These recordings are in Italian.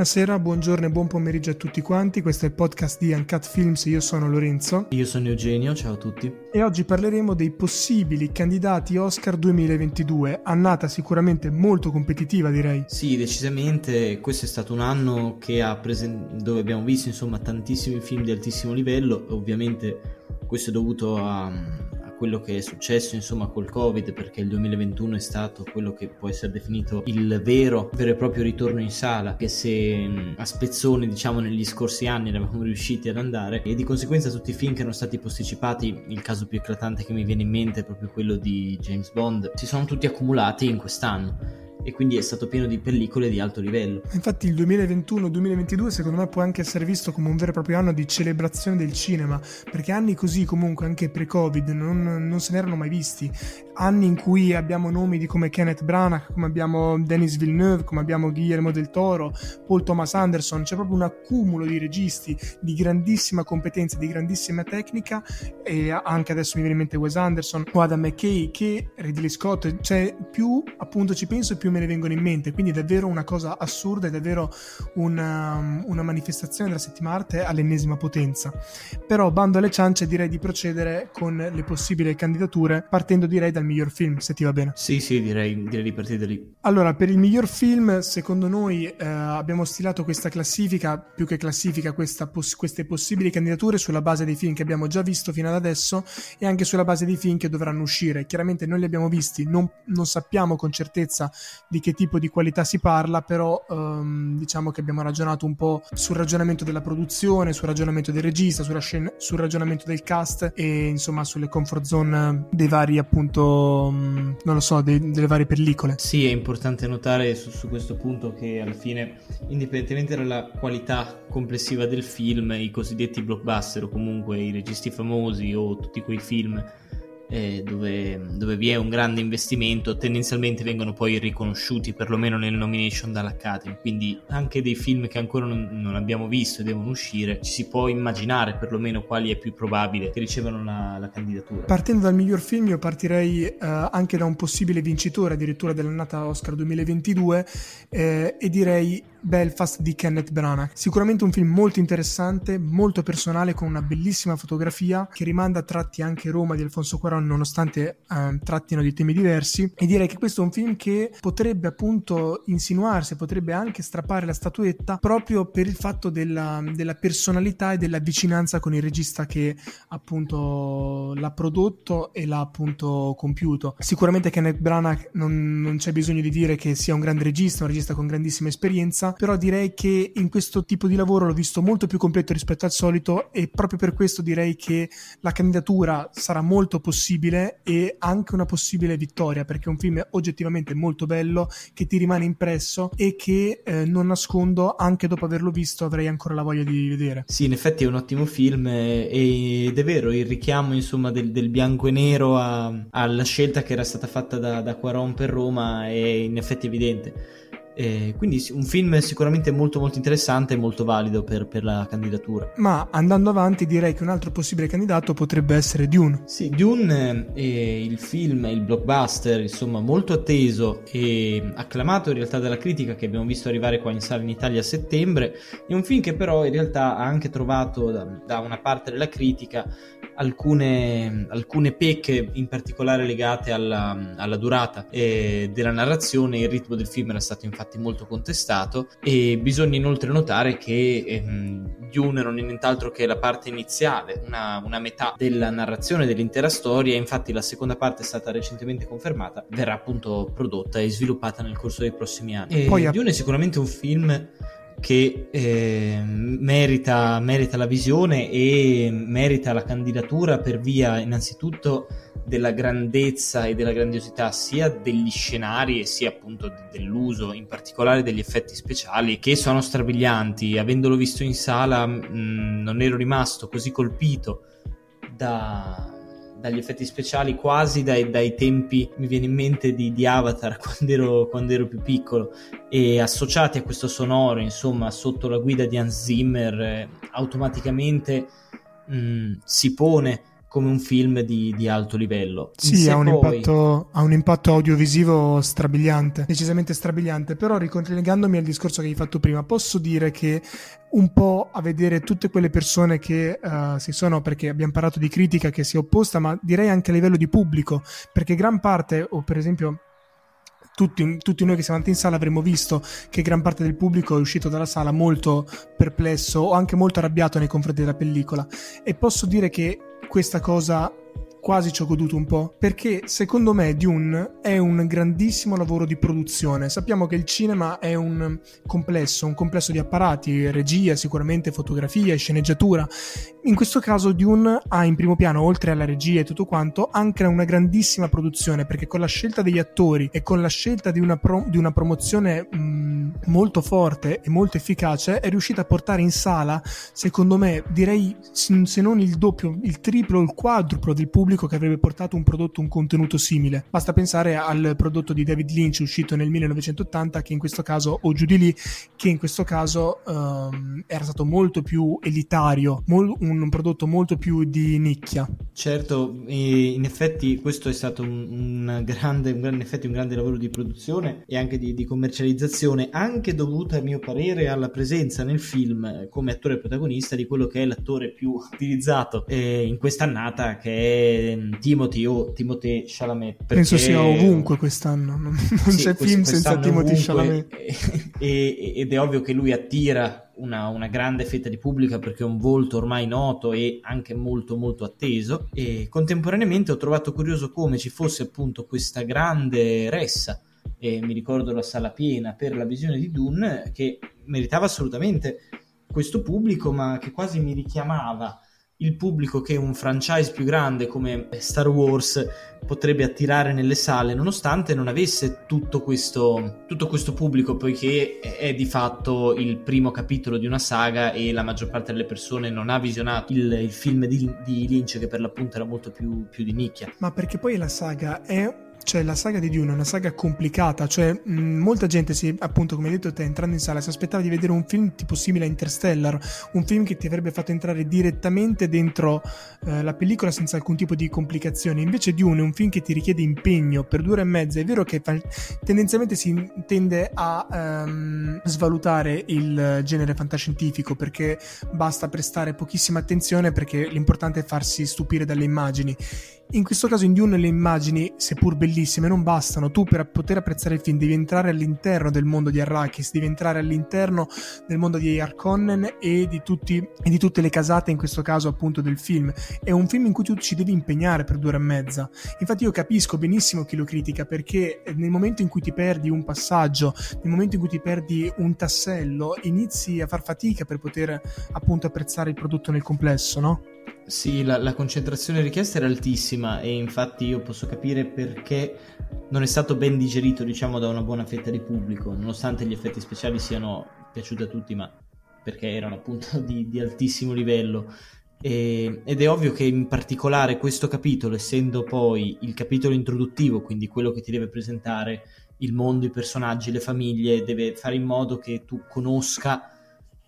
Buonasera, buongiorno e buon pomeriggio a tutti quanti. Questo è il podcast di Uncut Films. Io sono Lorenzo. Io sono Eugenio, ciao a tutti. E oggi parleremo dei possibili candidati Oscar 2022. Annata sicuramente molto competitiva, direi. Sì, decisamente. Questo è stato un anno presen- dove abbiamo visto insomma tantissimi film di altissimo livello. Ovviamente questo è dovuto a quello che è successo insomma col covid perché il 2021 è stato quello che può essere definito il vero vero e proprio ritorno in sala che se a spezzone diciamo negli scorsi anni eravamo riusciti ad andare e di conseguenza tutti i film che erano stati posticipati il caso più eclatante che mi viene in mente è proprio quello di James Bond si sono tutti accumulati in quest'anno e quindi è stato pieno di pellicole di alto livello. Infatti il 2021-2022 secondo me può anche essere visto come un vero e proprio anno di celebrazione del cinema, perché anni così comunque anche pre-Covid non, non se n'erano mai visti. Anni in cui abbiamo nomi di come Kenneth Branagh, come abbiamo Denis Villeneuve, come abbiamo Guillermo del Toro, Paul Thomas Anderson, c'è proprio un accumulo di registi di grandissima competenza, di grandissima tecnica e anche adesso mi viene in mente Wes Anderson o Adam McKay che Ridley Scott, cioè più appunto ci penso più più me ne vengono in mente, quindi è davvero una cosa assurda, è davvero una, um, una manifestazione della settima arte all'ennesima potenza. Però bando alle ciance direi di procedere con le possibili candidature partendo direi dal miglior film, se ti va bene. Sì, sì, direi, direi di partire da lì. Allora, per il miglior film, secondo noi eh, abbiamo stilato questa classifica, più che classifica, poss- queste possibili candidature sulla base dei film che abbiamo già visto fino ad adesso e anche sulla base dei film che dovranno uscire. Chiaramente noi li abbiamo visti, non, non sappiamo con certezza di che tipo di qualità si parla, però um, diciamo che abbiamo ragionato un po' sul ragionamento della produzione, sul ragionamento del regista, scena, sul ragionamento del cast e insomma sulle comfort zone dei vari appunto, um, non lo so, dei, delle varie pellicole. Sì, è importante notare su, su questo punto che alla fine, indipendentemente dalla qualità complessiva del film, i cosiddetti blockbuster o comunque i registi famosi o tutti quei film eh, dove, dove, vi è un grande investimento, tendenzialmente vengono poi riconosciuti perlomeno nelle nomination dall'Academy. Quindi anche dei film che ancora non, non, abbiamo visto e devono uscire, ci si può immaginare perlomeno quali è più probabile che ricevano la, la candidatura. Partendo dal miglior film, io partirei eh, anche da un possibile vincitore addirittura dell'annata Oscar 2022 eh, e direi Belfast di Kenneth Branagh. Sicuramente un film molto interessante, molto personale, con una bellissima fotografia che rimanda a tratti anche Roma di Alfonso Cuarón, nonostante eh, trattino di temi diversi. E direi che questo è un film che potrebbe appunto insinuarsi, potrebbe anche strappare la statuetta proprio per il fatto della, della personalità e della vicinanza con il regista che appunto l'ha prodotto e l'ha appunto compiuto. Sicuramente Kenneth Branagh non, non c'è bisogno di dire che sia un grande regista, un regista con grandissima esperienza però direi che in questo tipo di lavoro l'ho visto molto più completo rispetto al solito e proprio per questo direi che la candidatura sarà molto possibile e anche una possibile vittoria perché è un film oggettivamente molto bello che ti rimane impresso e che eh, non nascondo anche dopo averlo visto avrei ancora la voglia di vedere. Sì, in effetti è un ottimo film ed è vero il richiamo insomma del, del bianco e nero a, alla scelta che era stata fatta da, da Quaron per Roma è in effetti evidente eh, quindi un film sicuramente molto molto interessante e molto valido per, per, la candidatura. Ma andando avanti direi che un altro possibile candidato potrebbe essere Dune. Sì, Dune è il film, il blockbuster, insomma molto atteso e acclamato in realtà dalla critica che abbiamo visto arrivare qua in sala in Italia a settembre. È un film che però in realtà ha anche trovato da, da una parte della critica alcune, alcune pecche in particolare legate alla, alla durata eh, della narrazione. Il ritmo del film era stato infatti infatti molto contestato e bisogna inoltre notare che ehm, Dune non è nient'altro che la parte iniziale, una, una, metà della narrazione dell'intera storia, infatti la seconda parte è stata recentemente confermata, verrà appunto prodotta e sviluppata nel corso dei prossimi anni. E Poi Dune è sicuramente un film che eh, merita, merita la visione e merita la candidatura per via innanzitutto della grandezza e della grandiosità sia degli scenari e sia appunto dell'uso in particolare degli effetti speciali che sono strabilianti. Avendolo visto in sala mh, mm, non ero rimasto così colpito da, dagli effetti speciali quasi dai, dai, tempi mi viene in mente di, di Avatar quando ero, quando ero, più piccolo. E associati a questo sonoro insomma sotto la guida di Hans Zimmer eh, automaticamente mh, si pone come un film di, di alto livello. Sì, ha un, poi... impatto, ha un, impatto, audiovisivo strabiliante, decisamente strabiliante, però ricollegandomi al discorso che hai fatto prima, posso dire che un po' a vedere tutte quelle persone che uh, si sono, perché abbiamo parlato di critica che si è opposta, ma direi anche a livello di pubblico, perché gran parte, o per esempio tutti, tutti, noi che siamo andati in sala avremmo visto che gran parte del pubblico è uscito dalla sala molto perplesso o anche molto arrabbiato nei confronti della pellicola e posso dire che questa cosa quasi ci ho goduto un po', perché secondo me Dune è un grandissimo lavoro di produzione. Sappiamo che il cinema è un complesso, un complesso di apparati, regia, sicuramente fotografia, sceneggiatura. In questo caso Dune ha in primo piano, oltre alla regia e tutto quanto, anche una grandissima produzione, perché con la scelta degli attori e con la scelta di una, pro- di una promozione mh, molto forte e molto efficace, è riuscita a portare in sala, secondo me, direi se non il doppio, il triplo, il quadruplo del pubblico che avrebbe portato un prodotto, un contenuto simile. Basta pensare al prodotto di David Lynch uscito nel 1980, che in questo caso, o giù di lì, che in questo caso um, era stato molto più elitario, mol- un prodotto molto più di nicchia. Certo, in effetti questo è stato un, un, grande, un, grande, effetti, un grande lavoro di produzione e anche di, di commercializzazione, anche dovuto a mio parere alla presenza nel film eh, come attore protagonista di quello che è l'attore più utilizzato eh, in quest'annata, che è Ehm, Timothy o Timothée Chalamet. Perché... Penso sia ovunque quest'anno, non, non sì, c'è film senza Timothée Chalamet. E, ed è ovvio che lui attira una, una, grande fetta di pubblica perché è un volto ormai noto e anche molto molto atteso. E contemporaneamente ho trovato curioso come ci fosse appunto questa grande ressa. E mi ricordo la sala piena per la visione di Dune che meritava assolutamente questo pubblico, ma che quasi mi richiamava il pubblico che un franchise più grande come Star Wars potrebbe attirare nelle sale, nonostante non avesse tutto questo, tutto questo pubblico, poiché è di fatto il primo capitolo di una saga e la maggior parte delle persone non ha visionato il, il film di, di, Lynch, che per l'appunto era molto più, più di nicchia. Ma perché poi la saga è cioè la saga di Dune è una saga complicata, cioè mh, molta gente si, appunto come hai detto te, entrando in sala si aspettava di vedere un film tipo simile a Interstellar, un film che ti avrebbe fatto entrare direttamente dentro eh, la pellicola senza alcun tipo di complicazioni, invece Dune è un film che ti richiede impegno per due ore e mezza, è vero che fa, tendenzialmente si tende a um, svalutare il genere fantascientifico perché basta prestare pochissima attenzione perché l'importante è farsi stupire dalle immagini in questo caso in Dune le immagini, seppur bellissime, non bastano. Tu per poter apprezzare il film devi entrare all'interno del mondo di Arrakis, devi entrare all'interno del mondo di Harkonnen e di, tutti, e di tutte le casate, in questo caso appunto del film. È un film in cui tu ci devi impegnare per due ore e mezza. Infatti io capisco benissimo chi lo critica perché nel momento in cui ti perdi un passaggio, nel momento in cui ti perdi un tassello, inizi a far fatica per poter appunto apprezzare il prodotto nel complesso, no? Sì, la, la, concentrazione richiesta era altissima e infatti io posso capire perché non è stato ben digerito, diciamo, da una buona fetta di pubblico, nonostante gli effetti speciali siano piaciuti a tutti, ma perché erano appunto di, di altissimo livello. E, ed è ovvio che in particolare questo capitolo, essendo poi il capitolo introduttivo, quindi quello che ti deve presentare il mondo, i personaggi, le famiglie, deve fare in modo che tu conosca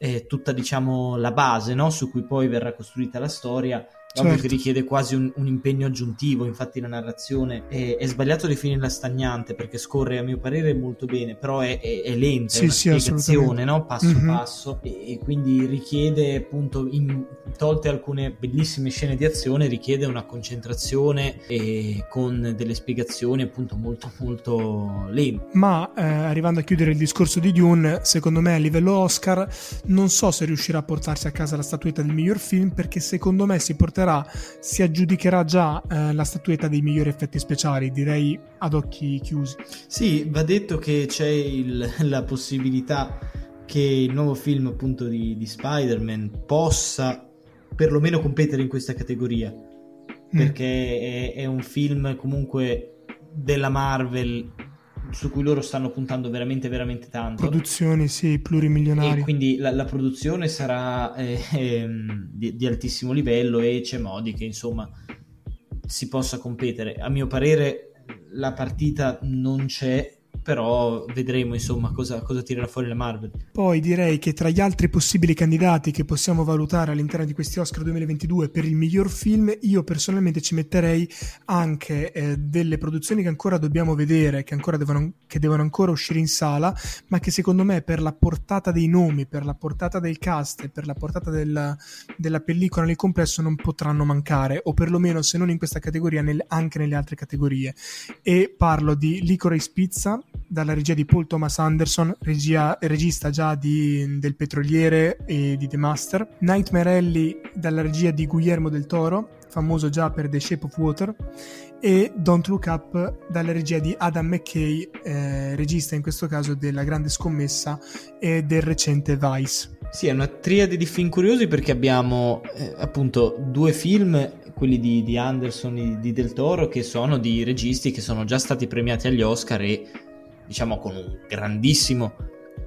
eh, tutta diciamo la base no? su cui poi verrà costruita la storia certo. che richiede quasi un, un, impegno aggiuntivo, infatti la narrazione è, è, sbagliato definirla stagnante perché scorre a mio parere molto bene, però è, è, è lenta, sì, è sì, spiegazione no? passo mm-hmm. passo e, e, quindi richiede appunto, in, tolte alcune bellissime scene di azione, richiede una concentrazione e con delle spiegazioni appunto molto molto lente. Ma eh, arrivando a chiudere il discorso di Dune, secondo me a livello Oscar non so se riuscirà a portarsi a casa la statuetta del miglior film perché secondo me si porterà porterà si aggiudicherà già eh, la statuetta dei migliori effetti speciali, direi ad occhi chiusi. Sì, va detto che c'è il, la possibilità che il nuovo film appunto di, di Spider-Man possa perlomeno competere in questa categoria, mm. perché è, è un film comunque della Marvel su cui loro stanno puntando veramente veramente tanto. Produzioni, sì, plurimilionarie. E quindi la, la produzione sarà eh, eh, di, di, altissimo livello e c'è modi che insomma si possa competere. A mio parere la partita non c'è però vedremo insomma cosa, cosa tirerà fuori la Marvel. Poi direi che tra gli altri possibili candidati che possiamo valutare all'interno di questi Oscar 2022 per il miglior film, io personalmente ci metterei anche eh, delle produzioni che ancora dobbiamo vedere, che, ancora devono, che devono ancora uscire in sala, ma che secondo me per la portata dei nomi, per la portata del cast e per la portata del, della pellicola nel complesso non potranno mancare, o perlomeno se non in questa categoria, nel, anche nelle altre categorie. E parlo di Licorice Pizza, dalla regia di Paul Thomas Anderson, regia, regista già di, del Petroliere e di The Master, Nightmare Alley dalla regia di Guillermo del Toro, famoso già per The Shape of Water, e Don't Look Up dalla regia di Adam McKay, eh, regista in questo caso della Grande Scommessa e del recente Vice. Sì, è una triade di film curiosi perché abbiamo eh, appunto due film quelli di, di Anderson e di Del Toro, che sono di registi che sono già stati premiati agli Oscar e diciamo con un grandissimo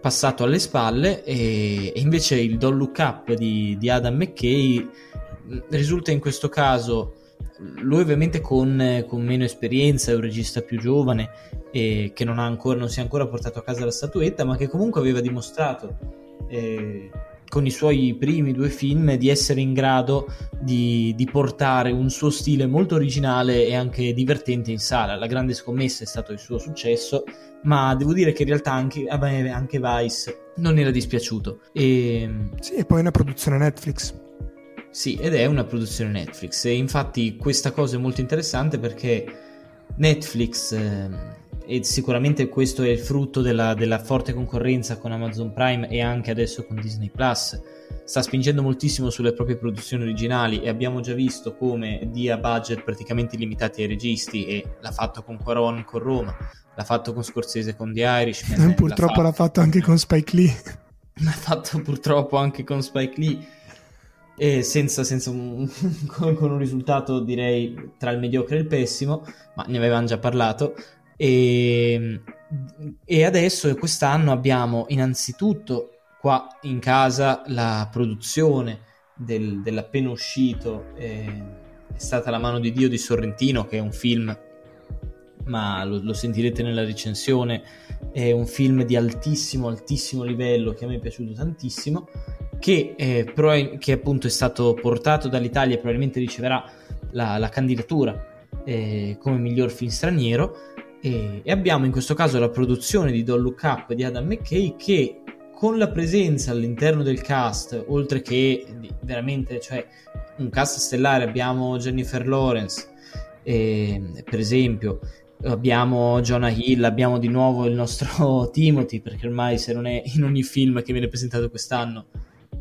passato alle spalle e, e invece il Don't Look Up di, di, Adam McKay mm, risulta in questo caso lui ovviamente con, con meno esperienza è un regista più giovane e che non, ancora, non si è ancora portato a casa la statuetta ma che comunque aveva dimostrato eh, con i suoi primi due film di essere in grado di, di, portare un suo stile molto originale e anche divertente in sala. La grande scommessa è stato il suo successo, ma devo dire che in realtà anche, anche Vice non era dispiaciuto. E... Sì, e poi è una produzione Netflix. Sì, ed è una produzione Netflix e infatti questa cosa è molto interessante perché Netflix... Eh, e sicuramente questo è il frutto della, della, forte concorrenza con Amazon Prime e anche adesso con Disney Plus. Sta spingendo moltissimo sulle proprie produzioni originali e abbiamo già visto come dia budget praticamente illimitati ai registi e l'ha fatto con Quaron con Roma, l'ha fatto con Scorsese con The Irishman. purtroppo l'ha fatto... l'ha fatto anche con Spike Lee. L'ha fatto purtroppo anche con Spike Lee e senza, senza un, con un risultato direi tra il mediocre e il pessimo, ma ne avevamo già parlato. E, e adesso, quest'anno, abbiamo innanzitutto qua in casa la produzione del, dell'appena uscito eh, è stata La mano di Dio di Sorrentino, che è un film, ma lo, lo, sentirete nella recensione, è un film di altissimo, altissimo livello che a me è piaciuto tantissimo, che, eh, pro- che appunto è stato portato dall'Italia e probabilmente riceverà la, la candidatura eh, come miglior film straniero e, e, abbiamo in questo caso la produzione di Don't Look Up di Adam McKay che con la presenza all'interno del cast, oltre che veramente, cioè un cast stellare, abbiamo Jennifer Lawrence, eh, per esempio, abbiamo Jonah Hill, abbiamo di nuovo il nostro Timothy, perché ormai se non è in ogni film che viene presentato quest'anno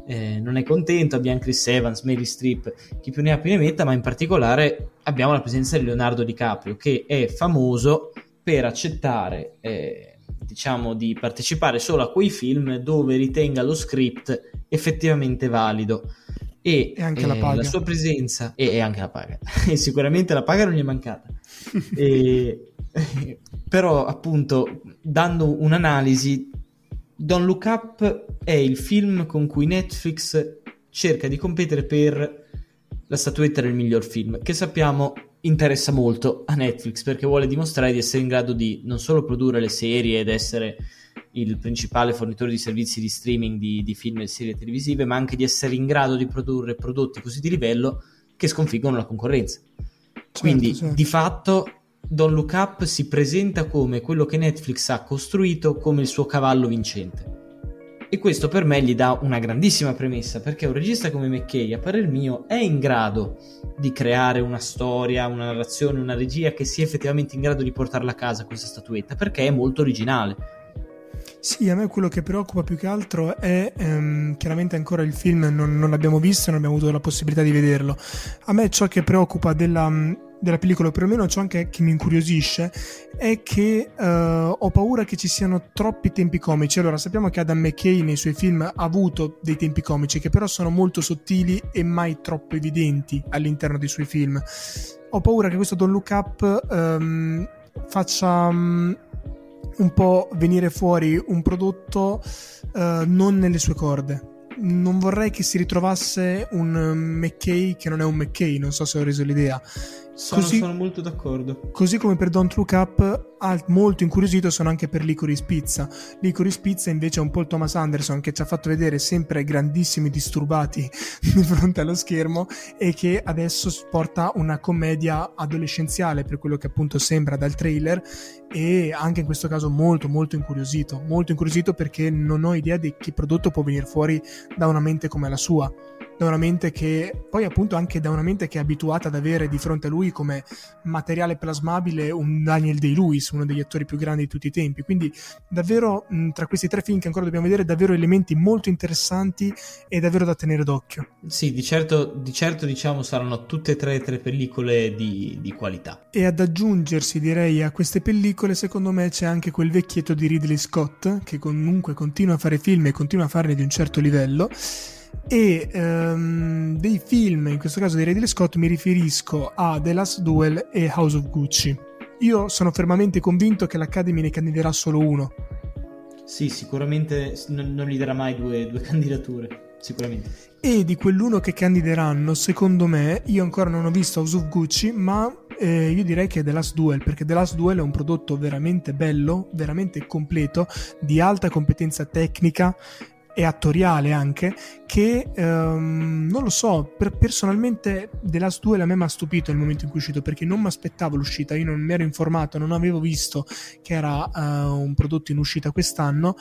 eh, non è contento, abbiamo Chris Evans, Mary Streep, chi più ne ha più ne metta, ma in particolare abbiamo la presenza di Leonardo DiCaprio, che è famoso per accettare, eh, diciamo, di partecipare solo a quei film dove ritenga lo script effettivamente valido. E, e anche la, eh, paga. la sua presenza, e, e, anche la paga, e sicuramente la paga non gli è mancata. e, però, appunto, dando un'analisi, Don't Look Up è il film con cui Netflix cerca di competere per la statuetta del miglior film, che sappiamo interessa molto a Netflix perché vuole dimostrare di essere in grado di non solo produrre le serie ed essere il principale fornitore di servizi di streaming di, di film e serie televisive, ma anche di essere in grado di produrre prodotti così di livello che sconfiggono la concorrenza. Certo, Quindi, certo. di fatto, Don't Look Up si presenta come quello che Netflix ha costruito come il suo cavallo vincente. E questo per me gli dà una grandissima premessa, perché un regista come McKay, a parer mio, è in grado di creare una storia, una narrazione, una regia che sia effettivamente in grado di portarla a casa questa statuetta, perché è molto originale. Sì, a me quello che preoccupa più che altro è ehm, chiaramente ancora il film non, non l'abbiamo visto, non abbiamo avuto la possibilità di vederlo. A me ciò che preoccupa della, della pellicola, perlomeno ciò anche che mi incuriosisce, è che uh, ho paura che ci siano troppi tempi comici. Allora, sappiamo che Adam McKay nei suoi film ha avuto dei tempi comici che però sono molto sottili e mai troppo evidenti all'interno dei suoi film. Ho paura che questo Don't Look Up um, faccia um, un po' venire fuori un prodotto uh, non nelle sue corde non vorrei che si ritrovasse un McKay che non è un McKay, non so se ho reso l'idea. Sono, così, sono molto d'accordo. Così come per Don't Look Up, molto incuriosito sono anche per Licorice Pizza. Licorice Pizza invece è un po' il Thomas Anderson che ci ha fatto vedere sempre grandissimi disturbati di fronte allo schermo e che adesso porta una commedia adolescenziale per quello che appunto sembra dal trailer e anche in questo caso molto molto incuriosito. Molto incuriosito perché non ho idea di che prodotto può venire fuori da una mente come la sua da una mente che poi appunto anche da una mente che è abituata ad avere di fronte a lui come materiale plasmabile un Daniel Day-Lewis, uno degli attori più grandi di tutti i tempi. Quindi davvero mh, tra questi tre film che ancora dobbiamo vedere davvero elementi molto interessanti e davvero da tenere d'occhio. Sì, di certo, di certo diciamo saranno tutte e tre tre pellicole di, di qualità. E ad aggiungersi direi a queste pellicole secondo me c'è anche quel vecchietto di Ridley Scott che comunque continua a fare film e continua a farne di un certo livello e um, dei film, in questo caso di Ridley Scott, mi riferisco a The Last Duel e House of Gucci. Io sono fermamente convinto che l'Academy ne candiderà solo uno. Sì, sicuramente non, non gli darà mai due, due candidature, sicuramente. E di quell'uno che candideranno, secondo me, io ancora non ho visto House of Gucci, ma eh, io direi che è The Last Duel, perché The Last Duel è un prodotto veramente bello, veramente completo, di alta competenza tecnica e attoriale anche che um, non lo so per, personalmente The Last Duel a me mi ha stupito nel momento in cui è uscito perché non mi aspettavo l'uscita io non mi ero informato non avevo visto che era uh, un prodotto in uscita quest'anno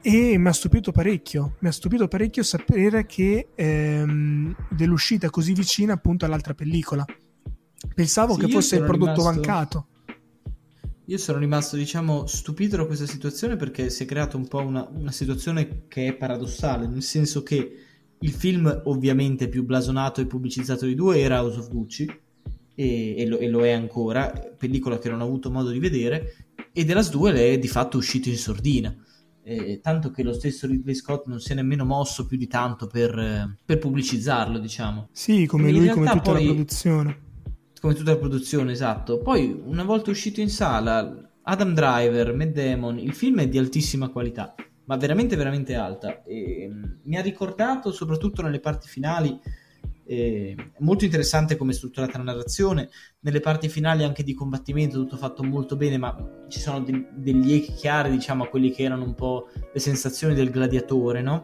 e mi ha stupito parecchio mi ha stupito parecchio sapere che um, dell'uscita così vicina appunto all'altra pellicola. Pensavo sì, che fosse il prodotto rimasto... mancato io sono rimasto, diciamo, stupito da questa situazione perché si è creata un po' una, una situazione che è paradossale, nel senso che il film ovviamente più blasonato e pubblicizzato di due era House of Gucci e, e, lo, e, lo, è ancora, pellicola che non ho avuto modo di vedere, e The Last Duel è di fatto uscito in sordina. Eh, tanto che lo stesso Ridley Scott non si è nemmeno mosso più di tanto per, per pubblicizzarlo, diciamo. Sì, come lui, come tutta poi, la produzione come tutta la produzione, esatto. Poi, una volta uscito in sala, Adam Driver, Matt Damon, il film è di altissima qualità, ma veramente, veramente alta. E, mm, mi ha ricordato, soprattutto nelle parti finali, eh, molto interessante come è strutturata la narrazione. Nelle parti finali anche di combattimento, tutto fatto molto bene, ma ci sono de- degli echi chiari, diciamo, a quelli che erano un po' le sensazioni del gladiatore, no?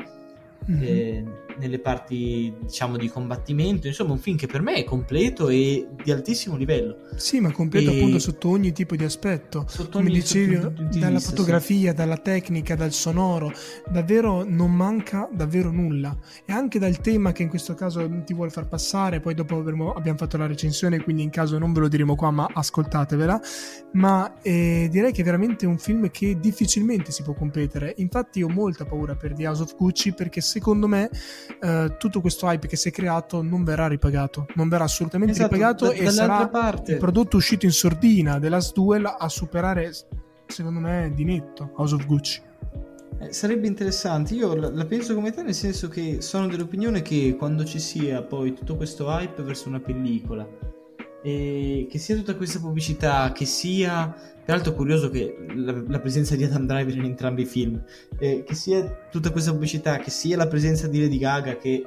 mm-hmm. eh, nelle parti diciamo di combattimento insomma un film che per me è completo e di altissimo livello. Sì ma completo e... appunto sotto ogni tipo di aspetto. Sotto come dicevi dalla vista, fotografia sì. dalla tecnica dal sonoro davvero non manca davvero nulla. E anche dal tema che in questo caso ti vuole far passare poi dopo avremo, abbiamo fatto la recensione quindi in caso non ve lo diremo qua ma ascoltatevela. Ma eh, direi che è veramente un film che difficilmente si può competere. Infatti ho molta paura per The House of Gucci perché secondo me eh, tutto questo hype che si è creato non verrà ripagato, non verrà assolutamente esatto, ripagato da, e sarà parte. il prodotto uscito in sordina della Duel a superare, secondo me, di netto House of Gucci. Eh, sarebbe interessante, io la, la, penso come te nel senso che sono dell'opinione che quando ci sia poi tutto questo hype verso una pellicola e che sia tutta questa pubblicità, che sia Peraltro è curioso che la, la, presenza di Adam Driver in entrambi i film, eh, che sia tutta questa pubblicità, che sia la presenza di Lady Gaga che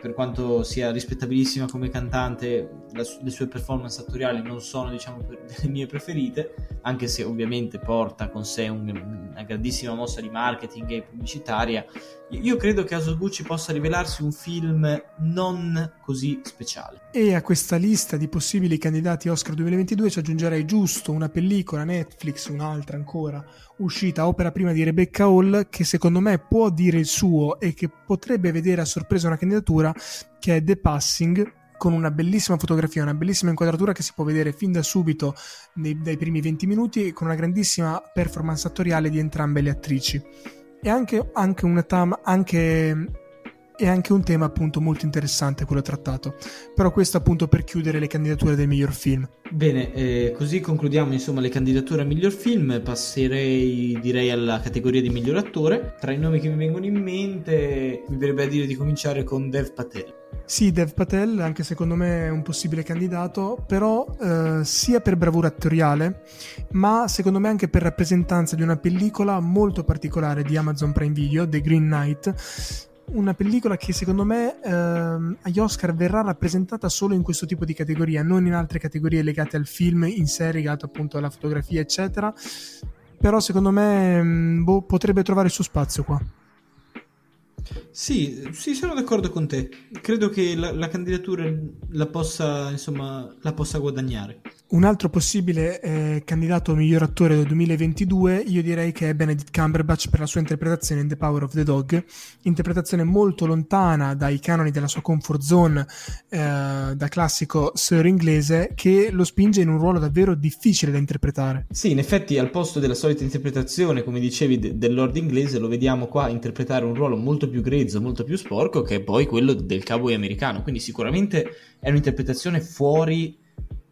per quanto sia rispettabilissima come cantante, la, le sue performance attoriali non sono diciamo le mie preferite, anche se ovviamente porta con sé un, una grandissima mossa di marketing e pubblicitaria. Io credo che Asoguchi possa rivelarsi un film non così speciale. E a questa lista di possibili candidati Oscar 2022 ci aggiungerei giusto una pellicola Netflix, un'altra ancora, uscita opera prima di Rebecca Hall che secondo me può dire il suo e che potrebbe vedere a sorpresa una candidatura che è The Passing con una bellissima fotografia, una bellissima inquadratura che si può vedere fin da subito nei, dai primi 20 minuti e con una grandissima performance attoriale di entrambe le attrici. E anche, anche una tam, anche è anche un tema appunto molto interessante quello trattato. Però questo appunto per chiudere le candidature del miglior film. Bene, eh, così concludiamo insomma le candidature al miglior film, passerei direi alla categoria di miglior attore. Tra i nomi che mi vengono in mente mi verrebbe a dire di cominciare con Dev Patel. Sì, Dev Patel anche secondo me è un possibile candidato, però eh, sia per bravura attoriale, ma secondo me anche per rappresentanza di una pellicola molto particolare di Amazon Prime Video, The Green Knight, una pellicola che secondo me ehm, agli Oscar verrà rappresentata solo in questo tipo di categoria, non in altre categorie legate al film in sé, legate appunto alla fotografia, eccetera. Però secondo me mm, boh, potrebbe trovare il suo spazio qua. Sì, sì, sono d'accordo con te. Credo che la, la candidatura la possa, insomma, la possa guadagnare. Un altro possibile eh, candidato miglior attore del 2022 io direi che è Benedict Cumberbatch per la sua interpretazione in The Power of the Dog, interpretazione molto lontana dai canoni della sua comfort zone eh, da classico sir inglese che lo spinge in un ruolo davvero difficile da interpretare. Sì, in effetti al posto della solita interpretazione, come dicevi, de- del lord inglese lo vediamo qua interpretare un ruolo molto più grezzo, molto più sporco che è poi quello del cowboy americano, quindi sicuramente è un'interpretazione fuori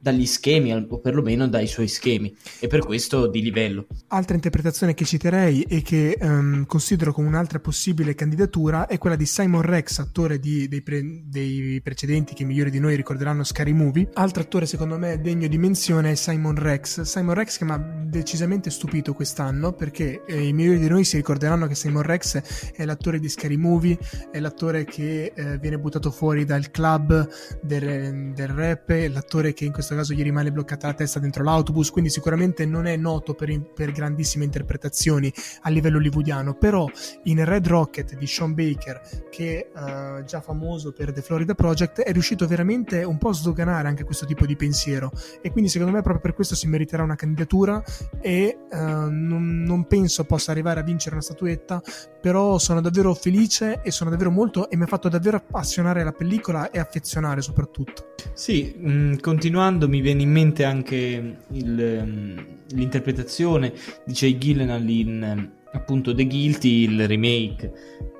dagli schemi, o perlomeno dai suoi schemi, e per questo di livello. Altra interpretazione che citerei e che um, considero come un'altra possibile candidatura è quella di Simon Rex, attore di, dei, pre, dei, precedenti che migliori di noi ricorderanno Scary Movie. Altro attore secondo me degno di menzione è Simon Rex. Simon Rex che mi ha decisamente stupito quest'anno perché eh, i migliori di noi si ricorderanno che Simon Rex è l'attore di Scary Movie, è l'attore che eh, viene buttato fuori dal club del, del rap, è l'attore che in questo questo caso gli rimane bloccata la testa dentro l'autobus, quindi sicuramente non è noto per, per grandissime interpretazioni a livello hollywoodiano, però in Red Rocket di Sean Baker, che uh, già famoso per The Florida Project, è riuscito veramente un po' a sdoganare anche questo tipo di pensiero e quindi secondo me proprio per questo si meriterà una candidatura e uh, non, non penso possa arrivare a vincere una statuetta, però sono davvero felice e sono davvero molto e mi ha fatto davvero appassionare la pellicola e affezionare soprattutto. Sì, mh, mm, continuando riguardo mi viene in mente anche il, ehm, l'interpretazione di Jay Gillenal in ehm, appunto The Guilty, il remake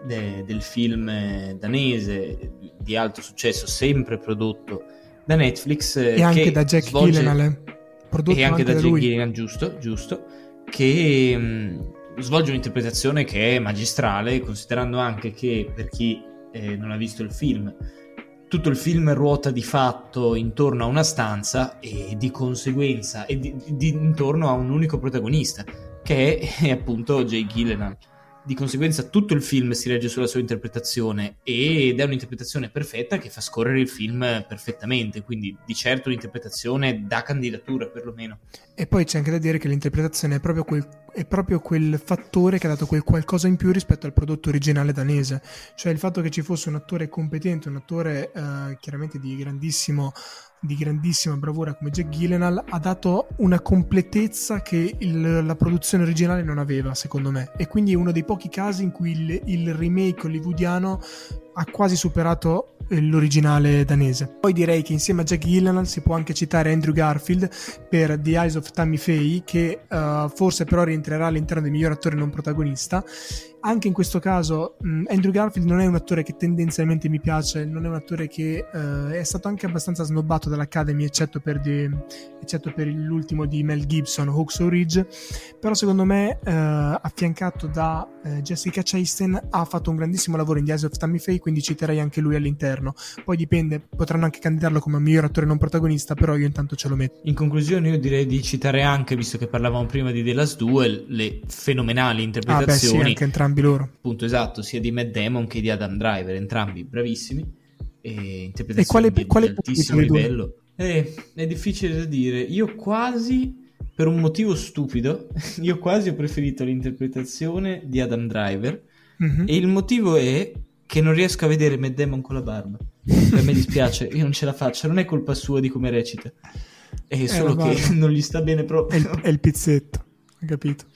de, del film danese di alto successo, sempre prodotto da Netflix. E anche da Jack svolge... Gillenal. Eh. Prodotto e anche, anche da, da Jack Gillenal, giusto, giusto, che mh, mm, svolge un'interpretazione che è magistrale, considerando anche che per chi eh, non ha visto il film tutto il film ruota di fatto intorno a una stanza e di conseguenza e di, di, intorno a un unico protagonista che è, è appunto Jay Gillenal di conseguenza tutto il film si regge sulla sua interpretazione ed è un'interpretazione perfetta che fa scorrere il film perfettamente, quindi di certo l'interpretazione da candidatura perlomeno. E poi c'è anche da dire che l'interpretazione è proprio, quel, è proprio quel fattore che ha dato quel qualcosa in più rispetto al prodotto originale danese, cioè il fatto che ci fosse un attore competente, un attore eh, chiaramente di grandissimo di grandissima bravura come Jack Gillenal ha dato una completezza che il, la produzione originale non aveva secondo me e quindi è uno dei pochi casi in cui il, il remake hollywoodiano ha quasi superato l'originale danese. Poi direi che insieme a Jack Gillenal si può anche citare Andrew Garfield per The Eyes of Tammy Faye che uh, forse però rientrerà all'interno del miglior attore non protagonista anche in questo caso mh, Andrew Garfield non è un attore che tendenzialmente mi piace, non è un attore che uh, è stato anche abbastanza snobbato dall'Academy, eccetto per, the, eccetto per l'ultimo di Mel Gibson, Hawks Ridge, però secondo me uh, affiancato da Jessica Chastain ha fatto un grandissimo lavoro in The Eyes of Tammy Faye, quindi citerei anche lui all'interno. Poi dipende, potranno anche candidarlo come miglior attore non protagonista, però io intanto ce lo metto. In conclusione io direi di citare anche, visto che parlavamo prima di The Last Duel, le fenomenali interpretazioni. Ah beh sì, anche entrambi loro. Appunto, esatto, sia di Matt Damon che di Adam Driver, entrambi bravissimi. E interpretazioni e quale, di, quale di altissimo livello. Eh, è difficile da dire. Io quasi, per un motivo stupido, io quasi ho preferito l'interpretazione di Adam Driver. Mm-hmm. E il motivo è che non riesco a vedere Matt Damon con la barba. A me dispiace, io non ce la faccio. Non è colpa sua di come recita. È eh, solo che non gli sta bene proprio. È il, è il pizzetto, hai capito?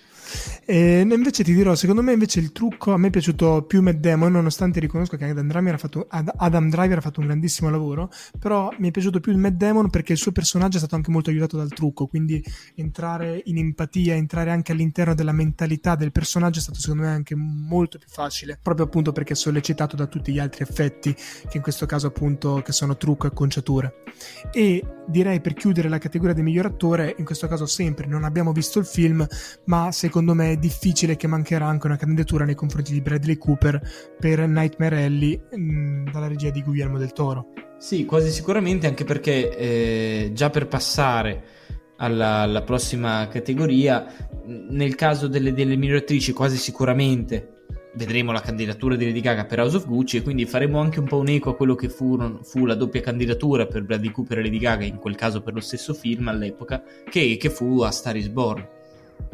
E invece ti dirò, secondo me invece il trucco, a me è piaciuto più Matt Damon, nonostante riconosco che Adam Driver, fatto, Adam Driver ha fatto un grandissimo lavoro, però mi è piaciuto più il Matt Damon perché il suo personaggio è stato anche molto aiutato dal trucco, quindi entrare in empatia, entrare anche all'interno della mentalità del personaggio è stato secondo me anche molto più facile, proprio appunto perché è sollecitato da tutti gli altri effetti, che in questo caso appunto che sono trucco e acconciature. E direi per chiudere la categoria di miglior attore, in questo caso sempre non abbiamo visto il film, ma secondo me è difficile che mancherà anche una candidatura nei confronti di Bradley Cooper per Nightmare Alley mh, mm, dalla regia di Guillermo del Toro. Sì, quasi sicuramente anche perché eh, già per passare alla, alla, prossima categoria, nel caso delle, delle migliori attrici quasi sicuramente vedremo la candidatura di Lady Gaga per House of Gucci e quindi faremo anche un po' un eco a quello che fu, fu la doppia candidatura per Bradley Cooper e Lady Gaga, in quel caso per lo stesso film all'epoca, che, che fu A Star is Born.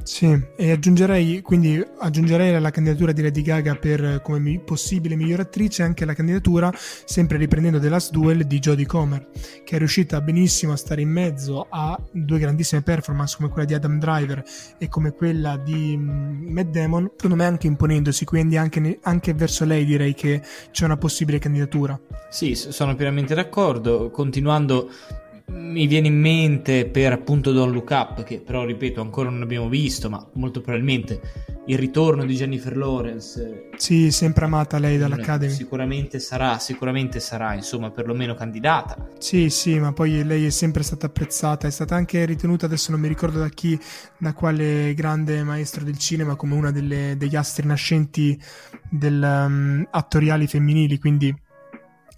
Sì, e aggiungerei quindi aggiungerei alla candidatura di Lady Gaga per come mi, possibile miglior attrice anche la candidatura, sempre riprendendo The Last Duel di Jodie Comer, che è riuscita benissimo a stare in mezzo a due grandissime performance come quella di Adam Driver e come quella di um, Matt Damon, secondo me anche imponendosi, quindi anche, anche verso lei direi che c'è una possibile candidatura. Sì, sono pienamente d'accordo, continuando mi viene in mente per appunto Don't Look Up, che però ripeto ancora non abbiamo visto, ma molto probabilmente il ritorno di Jennifer Lawrence. Sì, sempre amata lei dall'Academy. Sicuramente sarà, sicuramente sarà, insomma, perlomeno candidata. Sì, sì, ma poi lei è sempre stata apprezzata, è stata anche ritenuta, adesso non mi ricordo da chi, da quale grande maestro del cinema, come una delle, degli astri nascenti del, um, attoriali femminili, quindi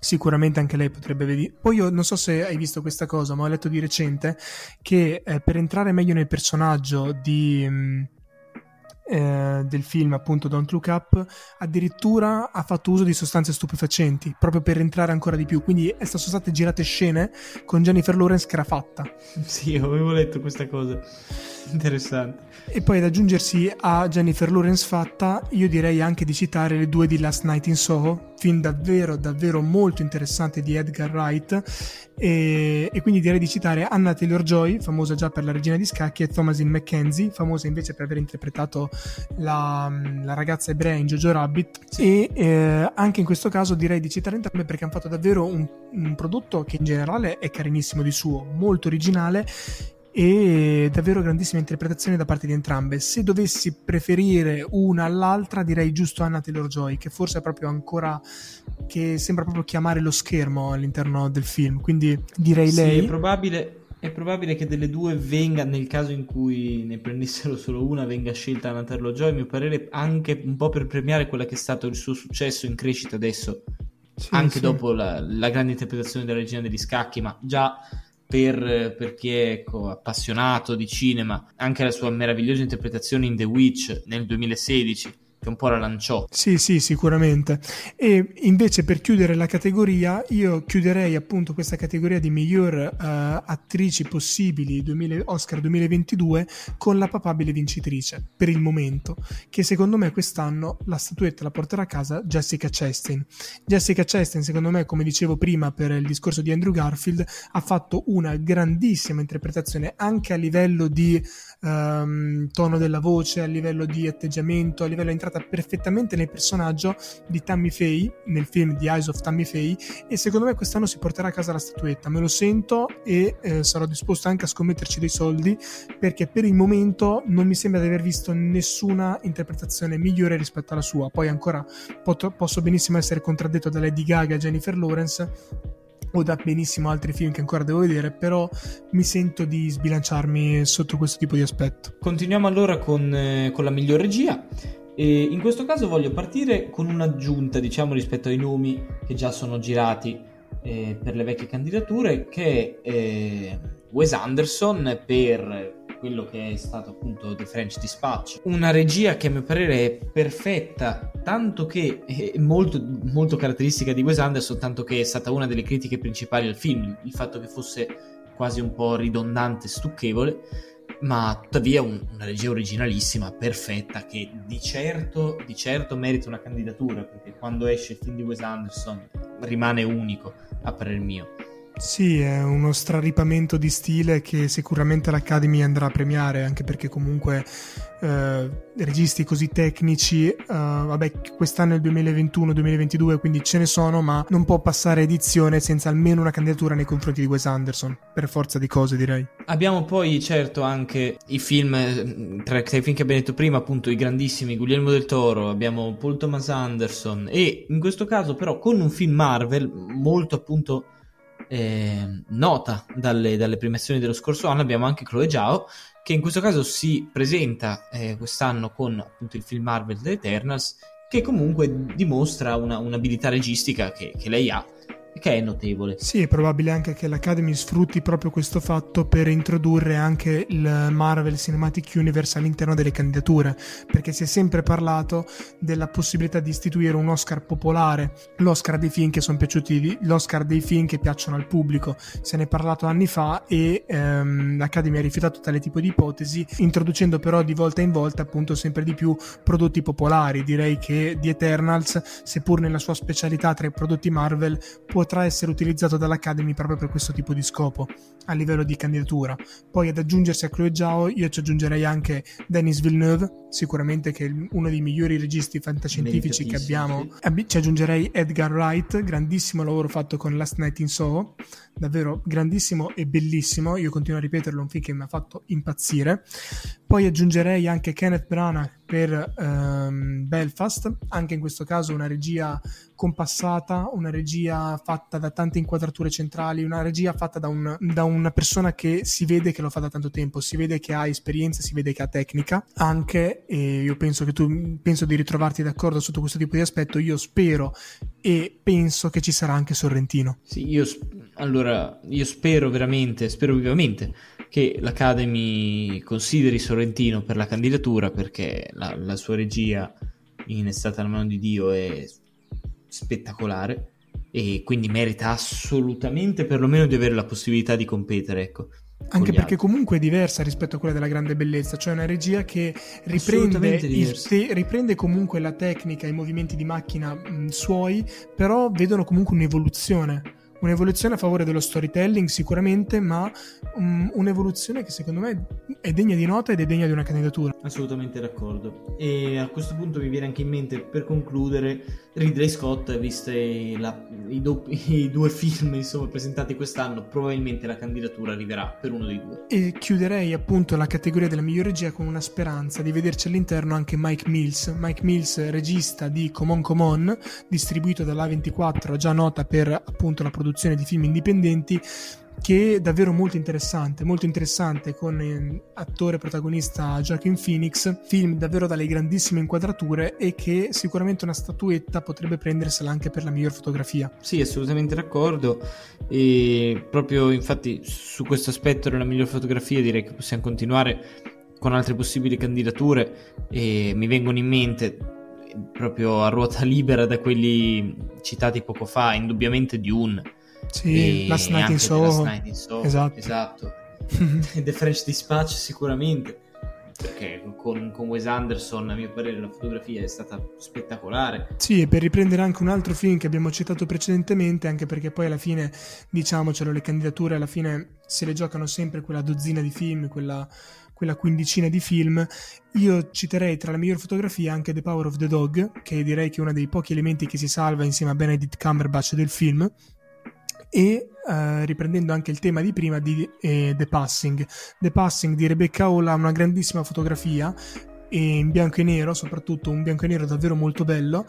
sicuramente anche lei potrebbe vedere. Poi io non so se hai visto questa cosa, ma ho letto di recente che eh, per entrare meglio nel personaggio di, mh, mm, eh, del film, appunto Don't Look Up, addirittura ha fatto uso di sostanze stupefacenti proprio per entrare ancora di più. Quindi sono state girate scene con Jennifer Lawrence che era fatta. Sì, avevo letto questa cosa. Interessante. E poi ad aggiungersi a Jennifer Lawrence fatta, io direi anche di citare le due di Last Night in Soho, film davvero, davvero molto interessante di Edgar Wright. E, e quindi direi di citare Anna Taylor Joy, famosa già per la regina di scacchi, e Thomasin McKenzie, famosa invece per aver interpretato la, la ragazza ebrea in Jojo Rabbit. Sì. E eh, anche in questo caso direi di citare entrambe perché hanno fatto davvero un, un prodotto che in generale è carinissimo di suo, molto originale e davvero grandissima interpretazione da parte di entrambe. Se dovessi preferire una all'altra, direi giusto Anna Taylor Joy, che forse è proprio ancora che sembra proprio chiamare lo schermo all'interno del film. Quindi direi sì, lei. È probabile. È probabile che delle due venga, nel caso in cui ne prendessero solo una, venga scelta Anna Taylor Joy, a mio parere, anche un po' per premiare quello che è stato il suo successo in crescita adesso, sì, anche sì. dopo la, la grande interpretazione della regina degli scacchi, ma già per, per, chi è ecco, appassionato di cinema, anche la sua meravigliosa interpretazione in The Witch nel 2016 che un po' la lanciò. Sì, sì, sicuramente. E invece per chiudere la categoria, io chiuderei appunto questa categoria di miglior uh, attrici possibili 2000, Oscar 2022 con la papabile vincitrice, per il momento, che secondo me quest'anno la statuetta la porterà a casa Jessica Chastain. Jessica Chastain, secondo me, come dicevo prima per il discorso di Andrew Garfield, ha fatto una grandissima interpretazione anche a livello di um, tono della voce, a livello di atteggiamento, a livello di entrata inquadrata perfettamente nel personaggio di Tammy Faye, nel film The Eyes of Tammy Faye, e secondo me quest'anno si porterà a casa la statuetta. Me lo sento e eh, sarò disposto anche a scommetterci dei soldi, perché per il momento non mi sembra di aver visto nessuna interpretazione migliore rispetto alla sua. Poi ancora pot- posso benissimo essere contraddetto da Lady Gaga e Jennifer Lawrence o da benissimo altri film che ancora devo vedere, però mi sento di sbilanciarmi sotto questo tipo di aspetto. Continuiamo allora con, eh, con la miglior regia. E in questo caso voglio partire con un'aggiunta, diciamo, rispetto ai nomi che già sono girati eh, per le vecchie candidature, che è eh, Wes Anderson per quello che è stato appunto The French Dispatch. Una regia che a mio parere è perfetta, tanto che è molto, molto caratteristica di Wes Anderson, tanto che è stata una delle critiche principali al film, il fatto che fosse quasi un po' ridondante, stucchevole ma tuttavia un, una regia originalissima, perfetta, che di certo, di certo merita una candidatura, perché quando esce il film di Wes Anderson rimane unico, a parer mio. Sì, è uno straripamento di stile che sicuramente l'Academy andrà a premiare, anche perché comunque eh, registi così tecnici, eh, vabbè, quest'anno è il 2021-2022, quindi ce ne sono, ma non può passare edizione senza almeno una candidatura nei confronti di Wes Anderson, per forza di cose direi. Abbiamo poi certo anche i film, eh, tra, tra i film che abbiamo detto prima, appunto i grandissimi Guglielmo del Toro, abbiamo Paul Thomas Anderson e in questo caso però con un film Marvel molto appunto eh, nota dalle, dalle, premiazioni dello scorso anno. Abbiamo anche Chloe Zhao che in questo caso si presenta eh, quest'anno con appunto il film Marvel The Eternals che comunque dimostra una, un'abilità registica che, che lei ha che è notevole. Sì, è probabile anche che l'Academy sfrutti proprio questo fatto per introdurre anche il Marvel Cinematic Universe all'interno delle candidature, perché si è sempre parlato della possibilità di istituire un Oscar popolare, l'Oscar dei film che sono piaciuti, l'Oscar dei film che piacciono al pubblico. Se ne è parlato anni fa e ehm, l'Academy ha rifiutato tale tipo di ipotesi, introducendo però di volta in volta appunto sempre di più prodotti popolari. Direi che The Eternals, seppur nella sua specialità tra i prodotti Marvel, potrà potrà essere utilizzato dall'Academy proprio per questo tipo di scopo a livello di candidatura. Poi ad aggiungersi a Chloe Zhao io ci aggiungerei anche Denis Villeneuve, sicuramente che è uno dei migliori registi fantascientifici che abbiamo. Ci aggiungerei Edgar Wright, grandissimo lavoro fatto con Last Night in Soho, davvero grandissimo e bellissimo, io continuo a ripeterlo, un film che mi ha fatto impazzire. Poi aggiungerei anche Kenneth Branagh per um, Belfast, anche in questo caso una regia compassata, una regia fatta da tante inquadrature centrali, una regia fatta da, un, da, una persona che si vede che lo fa da tanto tempo, si vede che ha esperienza, si vede che ha tecnica, anche, e io penso che tu penso di ritrovarti d'accordo sotto questo tipo di aspetto, io spero e penso che ci sarà anche Sorrentino. Sì, io, allora, io spero veramente, spero vivamente che l'Academy consideri Sorrentino per la candidatura perché la, la sua regia in Estate alla mano di Dio è spettacolare e quindi merita assolutamente perlomeno di avere la possibilità di competere, ecco. Anche perché altri. comunque è diversa rispetto a quella della grande bellezza, cioè una regia che riprende, te- riprende comunque la tecnica, i movimenti di macchina mh, suoi, però vedono comunque un'evoluzione un'evoluzione a favore dello storytelling sicuramente, ma um, un'evoluzione che secondo me è degna di nota ed è degna di una candidatura. Assolutamente d'accordo. E a questo punto mi viene anche in mente, per concludere, Ridley Scott, viste la, i, do, i, due film insomma, presentati quest'anno, probabilmente la candidatura arriverà per uno dei due. E chiuderei appunto la categoria della miglior regia con una speranza di vederci all'interno anche Mike Mills. Mike Mills, regista di Come On Come On, distribuito dalla 24, già nota per appunto la produzione di film indipendenti che è davvero molto interessante, molto interessante con eh, attore protagonista Joaquin Phoenix, film davvero dalle grandissime inquadrature e che sicuramente una statuetta potrebbe prendersela anche per la miglior fotografia. Sì, assolutamente d'accordo e proprio infatti su questo aspetto della miglior fotografia direi che possiamo continuare con altre possibili candidature e mi vengono in mente proprio a ruota libera da quelli citati poco fa, indubbiamente Dune sì, Last Night in Soho. Last Night in Soho. Esatto. esatto. The French Dispatch sicuramente perché con, con, Wes Anderson a mio parere la fotografia è stata spettacolare sì e per riprendere anche un altro film che abbiamo citato precedentemente anche perché poi alla fine diciamocelo le candidature alla fine se le giocano sempre quella dozzina di film quella, quella quindicina di film io citerei tra la miglior fotografia anche The Power of the Dog che direi che è uno dei pochi elementi che si salva insieme a Benedict Cumberbatch del film e eh, riprendendo anche il tema di prima di eh, The Passing. The Passing di Rebecca Hall ha una grandissima fotografia in bianco e nero, soprattutto un bianco e nero davvero molto bello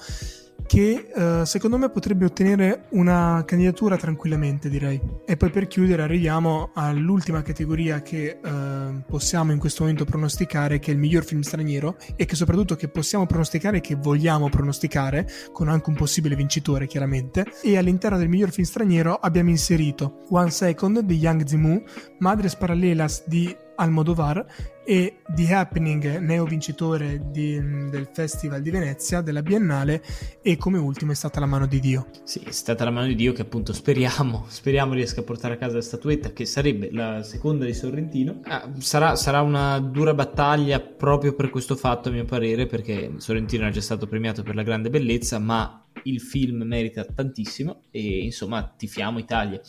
che uh, secondo me potrebbe ottenere una candidatura tranquillamente, direi. E poi per chiudere arriviamo all'ultima categoria che uh, possiamo in questo momento pronosticare, che è il miglior film straniero e che soprattutto che possiamo pronosticare e che vogliamo pronosticare, con anche un possibile vincitore chiaramente. E all'interno del miglior film straniero abbiamo inserito One Second di Yang Zimu, Madres Paralelas di Almodovar e The Happening, neo vincitore di, del Festival di Venezia, della Biennale, e come ultimo è stata La mano di Dio. Sì, è stata La mano di Dio che appunto speriamo, speriamo riesca a portare a casa la statuetta, che sarebbe la seconda di Sorrentino. Ah, sarà, sarà, una dura battaglia proprio per questo fatto, a mio parere, perché Sorrentino è già stato premiato per la grande bellezza, ma il film merita tantissimo e insomma tifiamo Italia.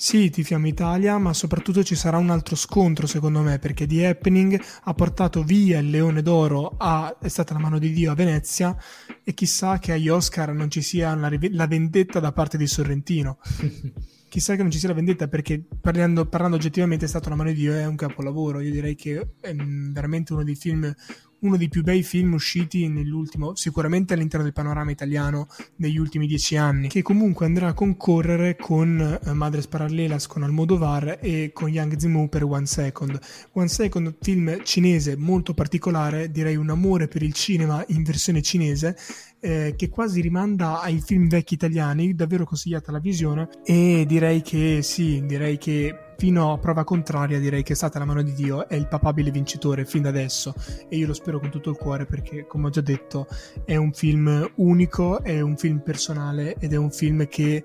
Sì, tifiamo Italia, ma soprattutto ci sarà un altro scontro secondo me, perché The Happening ha portato via il Leone d'Oro, a, è stata la mano di Dio a Venezia, e chissà che agli Oscar non ci sia la, la vendetta da parte di Sorrentino. chissà che non ci sia la vendetta perché parlando, parlando oggettivamente è stato la mano di Dio è un capolavoro io direi che è veramente uno dei film uno dei più bei film usciti nell'ultimo, sicuramente all'interno del panorama italiano negli ultimi dieci anni, che comunque andrà a concorrere con eh, Madres Parallelas con Almodovar e con Yang Zimu per One Second. One Second, film cinese molto particolare, direi un amore per il cinema in versione cinese, eh, che quasi rimanda ai film vecchi italiani, davvero consigliata la visione e direi che sì, direi che fino a prova contraria direi che è stata la mano di Dio è il papabile vincitore fin da adesso e io lo spero con tutto il cuore perché come ho già detto è un film unico, è un film personale ed è un film che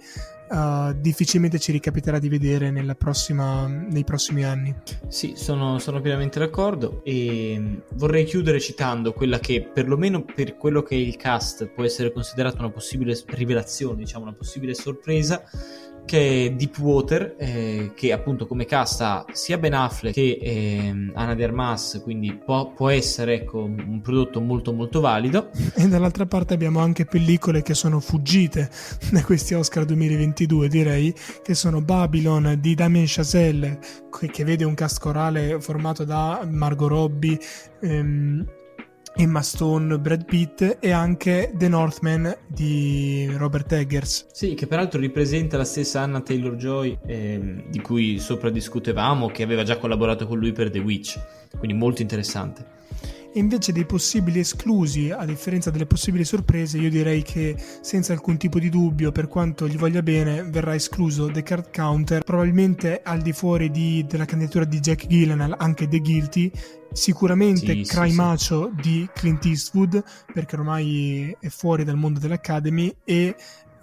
uh, difficilmente ci ricapiterà di vedere prossima, nei prossimi anni. Sì, sono, sono, pienamente d'accordo e vorrei chiudere citando quella che perlomeno per quello che è il cast può essere considerata una possibile rivelazione, diciamo una possibile sorpresa che è Deepwater, eh, che appunto come casta sia Ben Affleck che eh, Ana de Armas, quindi può, può, essere ecco, un prodotto molto molto valido. E dall'altra parte abbiamo anche pellicole che sono fuggite da questi Oscar 2022, direi, che sono Babylon di Damien Chazelle, che, vede un cast corale formato da Margot Robbie, ehm, Emma Stone, Brad Pitt e anche The Northman di Robert Eggers. Sì, che peraltro ripresenta la stessa Anna Taylor-Joy ehm, di cui sopra discutevamo, che aveva già collaborato con lui per The Witch, quindi molto interessante. E invece dei possibili esclusi, a differenza delle possibili sorprese, io direi che senza alcun tipo di dubbio, per quanto gli voglia bene, verrà escluso The Card Counter, probabilmente al di fuori di, della candidatura di Jack Gillenal, anche The Guilty, sicuramente sì, Cry sì, Macho sì. di Clint Eastwood perché ormai è fuori dal mondo dell'Academy e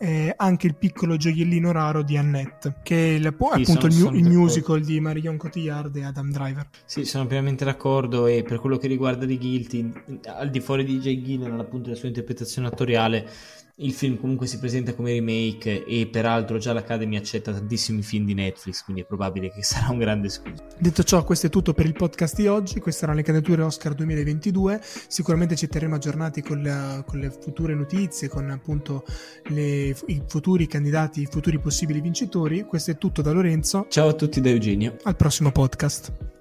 eh, anche il piccolo gioiellino raro di Annette che è appunto sono, il, il musical di Marion Cotillard e Adam Driver. Sì sono pienamente d'accordo e per quello che riguarda di Guilty al di fuori di Jay Gillen appunto della sua interpretazione attoriale il film comunque si presenta come remake e peraltro già l'Academy accetta tantissimi film di Netflix, quindi è probabile che sarà un grande scusa. Detto ciò, questo è tutto per il podcast di oggi, queste erano le candidature Oscar 2022, sicuramente ci terremo aggiornati con, la, con le future notizie, con appunto le, i futuri candidati, i futuri possibili vincitori. Questo è tutto da Lorenzo. Ciao a tutti da Eugenio. Al prossimo podcast.